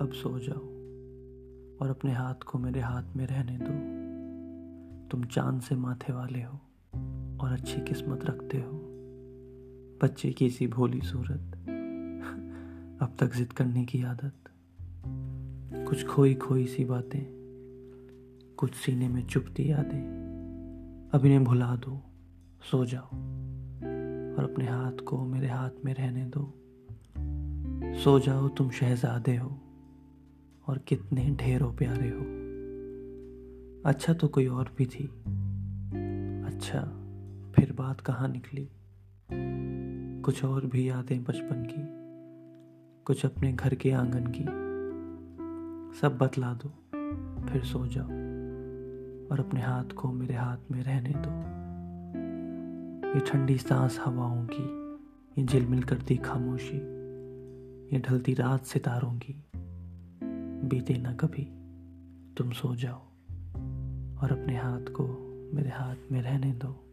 अब सो जाओ और अपने हाथ को मेरे हाथ में रहने दो। तुम चाँद से माथे वाले हो और अच्छी किस्मत रखते हो। बच्चे की सी भोली सूरत, अब तक जिद करने की आदत। कुछ खोई खोई सी बातें, कुछ सीने में चुपती यादें। अब इन्हें भुला दो, सो जाओ और अपने हाथ को मेरे हाथ में रहने दो। सो जाओ तुम शहजादे हो। और कितने ढेरों प्यारे हो। अच्छा तो कोई और भी थी। अच्छा फिर बात कहाँ निकली? कुछ और भी यादें बचपन की, कुछ अपने घर के आँगन की। सब बतला दो, फिर सो जाओ, और अपने हाथ को मेरे हाथ में रहने दो। ये ठंडी सांस हवाओं की, ये झिलमिल करती खामोशी, ये ढलती रात सितारों की। बीते ना कभी, तुम सो जाओ और अपने हाथ को मेरे हाथ में रहने दो।